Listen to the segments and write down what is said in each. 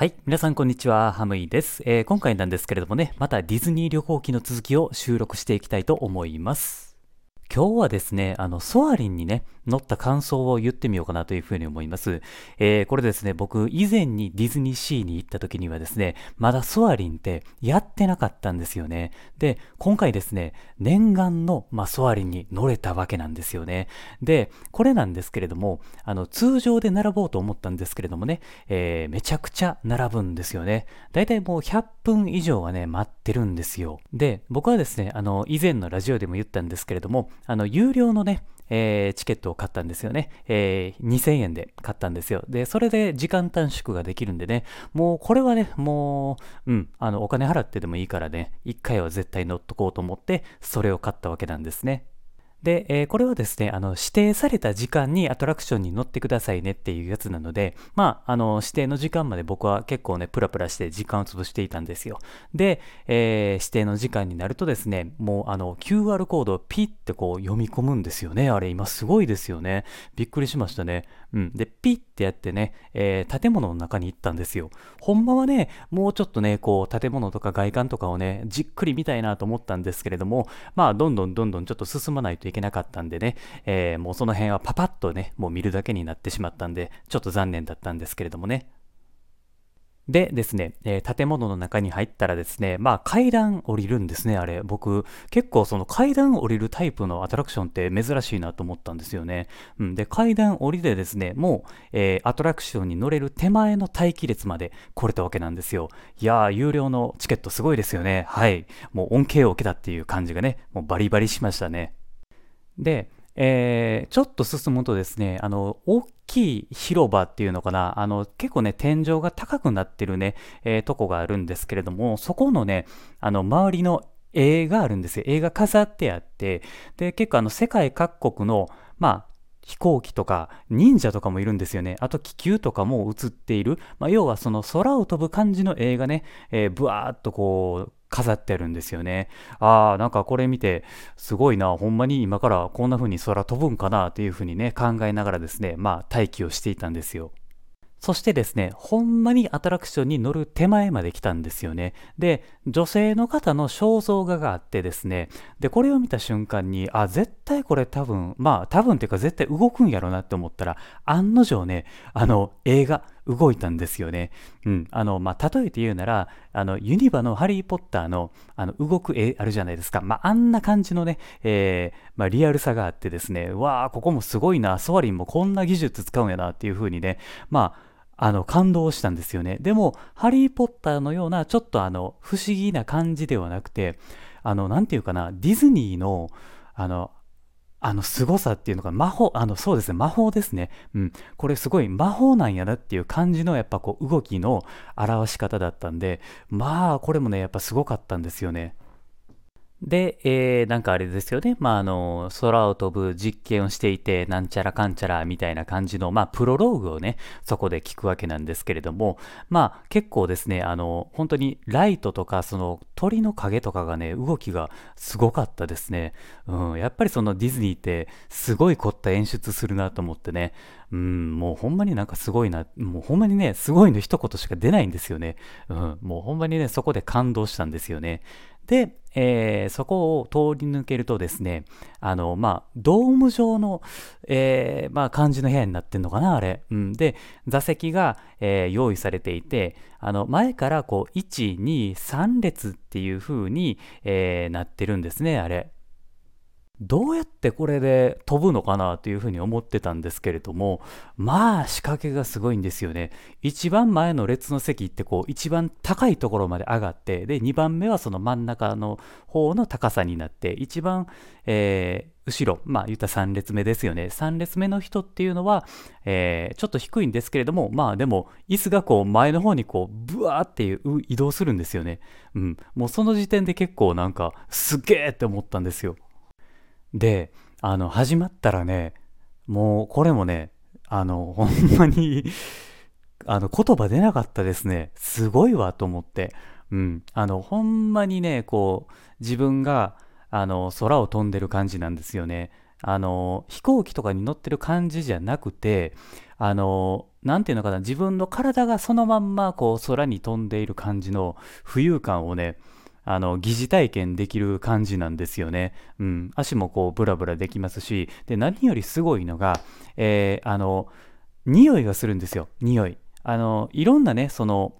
はい。皆さん、こんにちは。ハムイです、えー今回なんですけれどもね、またディズニー旅行記の続きを収録していきたいと思います。今日はですね、あの、ソアリンにね、乗った感想を言ってみようかなというふうに思います。えーこれですね、僕、以前にディズニーシーに行った時にはですね、まだソアリンってやってなかったんですよね。で、今回ですね、念願の、まあ、ソアリンに乗れたわけなんですよね。で、これなんですけれども、あの、通常で並ぼうと思ったんですけれどもね、えーめちゃくちゃ並ぶんですよね。だいたいもう100分以上はね、待ってるんですよ。で、僕はですね、あの、以前のラジオでも言ったんですけれども、あの、有料のね、えーチケットを買ったんですよね。えー2000円で買ったんですよ。で、それで時間短縮ができるんでね、もうこれはね、もう、うん、あの、お金払ってでもいいからね、1回は絶対乗っとこうと思って、それを買ったわけなんですね。で、えーこれはですね、あの、指定された時間にアトラクションに乗ってくださいねっていうやつなので、まあ、あの、指定の時間まで僕は結構ね、プラプラして時間を潰していたんですよ。で、えー指定の時間になるとですね、もうあの、QR コードをピッてこう読み込むんですよね。あれ、今すごいですよね。びっくりしましたね。うん。で、ピッてやってね、えー建物の中に行ったんですよ。ほんまはね、もうちょっとね、こう、建物とか外観とかをね、じっくり見たいなと思ったんですけれども、まあ、どんどんどんどんちょっと進まないといけなかったんでね、えーもうその辺はパパッとね、もう見るだけになってしまったんで、ちょっと残念だったんですけれどもね。でですね、えー建物の中に入ったらですね、まあ階段降りるんですね、あれ。僕、結構その階段降りるタイプのアトラクションって珍しいなと思ったんですよね。うん、で、階段降りでですね、もう、えーアトラクションに乗れる手前の待機列まで来れたわけなんですよ。いやー、有料のチケットすごいですよね。はい。もう恩恵を受けたっていう感じがね、もうバリバリしましたね。で、えーちょっと進むとですね、あの、大きい広場っていうのかな、あの、結構ね、天井が高くなってるね、えーとこがあるんですけれども、そこのね、あの、周りの絵があるんですよ。絵が飾ってあって、で、結構あの、世界各国の、まあ、飛行機とか忍者とかもいるんですよね。あと気球とかも映っている。まあ、要はその空を飛ぶ感じの映画ね、えー、ぶわーっとこう飾ってるんですよね。ああ、なんかこれ見てすごいな、ほんまに今からこんな風に空飛ぶんかなっていう風にね、考えながらですね、まあ待機をしていたんですよ。そしてですね、ほんまにアトラクションに乗る手前まで来たんですよね。で、女性の方の肖像画があってですね、で、これを見た瞬間に、あ、絶対これ多分、まあ多分っていうか絶対動くんやろなって思ったら、案の定ね、あの、映画動いたんですよね。うん。あの、まあ例えて言うなら、あの、ユニバのハリーポッターの、あの、動く絵あるじゃないですか。まああんな感じのね、えーまあリアルさがあってですね、わあ、ここもすごいな、ソアリンもこんな技術使うんやなっていう風にね、まあ、あの、感動したんですよね。でも、ハリー・ポッターのような、ちょっとあの、不思議な感じではなくて、あの、なんていうかな、ディズニーの、あの、あの、凄さっていうのが魔法、あの、そうですね、魔法ですね。うん。これすごい魔法なんやなっていう感じの、やっぱこう、動きの表し方だったんで、まあ、これもね、やっぱすごかったんですよね。で、えーなんかあれですよね。まあ、あの、空を飛ぶ実験をしていて、なんちゃらかんちゃらみたいな感じの、まあ、プロローグをね、そこで聞くわけなんですけれども、まあ、結構ですね、あの、本当にライトとか、その鳥の影とかがね、動きがすごかったですね。うん、やっぱりそのディズニーって、すごい凝った演出するなと思ってね、うん、もうほんまになんかすごいな、もうほんまにね、すごいの一言しか出ないんですよね。うん、もうほんまにね、そこで感動したんですよね。で、えーそこを通り抜けるとですね、あの、まあ、ドーム状の、えーまあ、感じの部屋になってんのかな、あれ。うん。で、座席が、えー用意されていて、あの、前からこう、1、2、3列っていう風に、えーなってるんですね、あれ。どうやってこれで飛ぶのかなというふうに思ってたんですけれども、まあ仕掛けがすごいんですよね。一番前の列の席ってこう一番高いところまで上がって、で、2番目はその真ん中の方の高さになって、一番、えー後ろ、まあ言った3列目ですよね。3列目の人っていうのは、えーちょっと低いんですけれども、まあでも椅子がこう前の方にこうブワーっていう移動するんですよね。うん。もうその時点で結構なんかすげーって思ったんですよ。で、あの、始まったらね、もうこれもね、あの、ほんまに、あの、言葉出なかったですね。すごいわと思って。うん。あの、ほんまにね、こう、自分が、あの、空を飛んでる感じなんですよね。あの、飛行機とかに乗ってる感じじゃなくて、あの、なんていうのかな、自分の体がそのまんまこう空に飛んでいる感じの浮遊感をね、あの疑似体験できる感じなんですよね。うん、足もこうブラブラできますし、で何よりすごいのが、えー、あの匂いがするんですよ。匂い。あのいろんなねその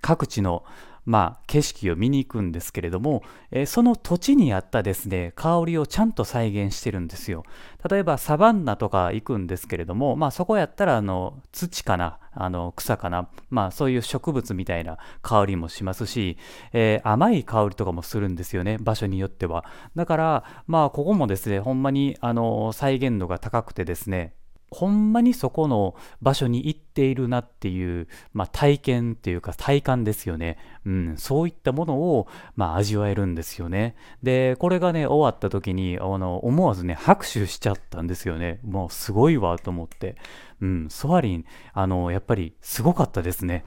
各地のまあ、景色を見に行くんですけれども、えー、その土地にあったですね、香りをちゃんと再現してるんですよ。例えばサバンナとか行くんですけれども、まあそこやったらあの土かな、あの草かな、まあそういう植物みたいな香りもしますし、えー、甘い香りとかもするんですよね、場所によっては。だから、まあここもですね、ほんまにあの再現度が高くてですね、ほんまにそこの場所に行っているなっていう、まあ、体験っていうか体感ですよね。うん、そういったものを、まあ、味わえるんですよね。で、これがね、終わった時に、あの、思わずね、拍手しちゃったんですよね。もうすごいわと思って。うん、ソアリン、あの、やっぱりすごかったですね。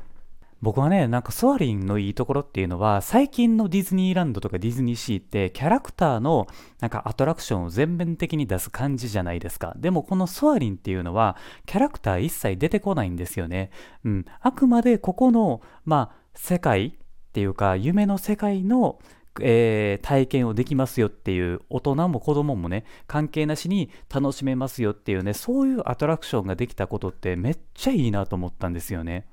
僕はね、なんかソアリンのいいところっていうのは、最近のディズニーランドとかディズニーシーってキャラクターのなんかアトラクションを全面的に出す感じじゃないですか。でもこのソアリンっていうのは、キャラクター一切出てこないんですよね。うん。あくまでここの、まあ、世界っていうか、夢の世界のえー、体験をできますよっていう大人も子供もね関係なしに楽しめますよっていうねそういうアトラクションができたことってめっちゃいいなと思ったんですよね。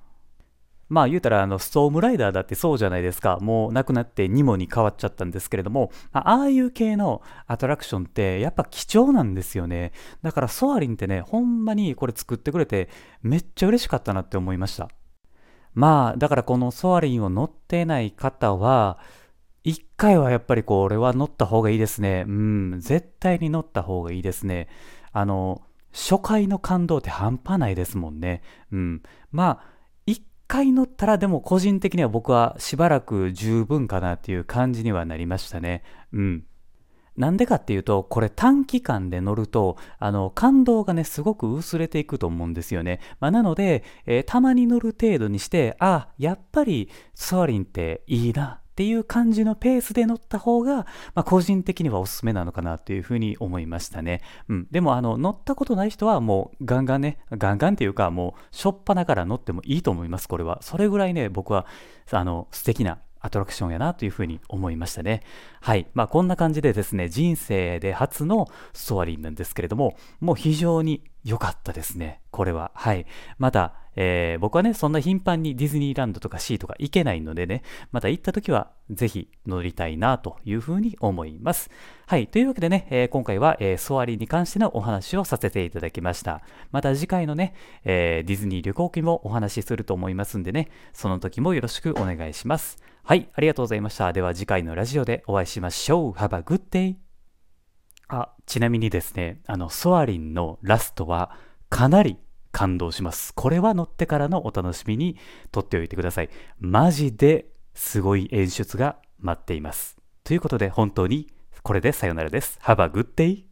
まあ言うたらあのストームライダーだってそうじゃないですか。もうなくなってニモに変わっちゃったんですけれども、ああいう系のアトラクションってやっぱ貴重なんですよね。だからソアリンってね、ほんまにこれ作ってくれてめっちゃ嬉しかったなって思いました。まあだからこのソアリンを乗ってない方は、一回はやっぱりこれは乗った方がいいですね。うん、絶対に乗った方がいいですね。あの、初回の感動って半端ないですもんね。うん。まあ、回乗ったらでも個人的には僕はしばらく十分かなっていう感じにはなりましたね。うん。なんでかっていうと、これ短期間で乗ると、あの、感動がね、すごく薄れていくと思うんですよね。まあ、なので、えー、たまに乗る程度にして、あ、やっぱりソアリンっていいなっていう感じのペースで乗った方が、まあ、個人的にはおすすめなのかなというふうに思いましたね。うん。でも、あの、乗ったことない人はもうガンガンね、ガンガンっていうか、もう、しょっぱなから乗ってもいいと思います、これは。それぐらいね、僕は、あの、素敵なアトラクションやなというふうに思いましたね。はい。まあこんな感じでですね、人生で初のストアリンなんですけれども、もう非常に良かったですね。これは。はい。また、えー、僕はね、そんな頻繁にディズニーランドとかシーとか行けないのでね、また行った時はぜひ乗りたいなというふうに思います。はい。というわけでね、えー、今回は、えー、ソアリンに関してのお話をさせていただきました。また次回のね、えー、ディズニー旅行記もお話しすると思いますんでね、その時もよろしくお願いします。はい。ありがとうございました。では次回のラジオでお会いしましょう。Have a good day! あ、ちなみにですね、あの、ソアリンのラストはかなり感動します。これは乗ってからのお楽しみにとっておいてください。マジですごい演出が待っています。ということで本当にこれでさよならです。Have a good day!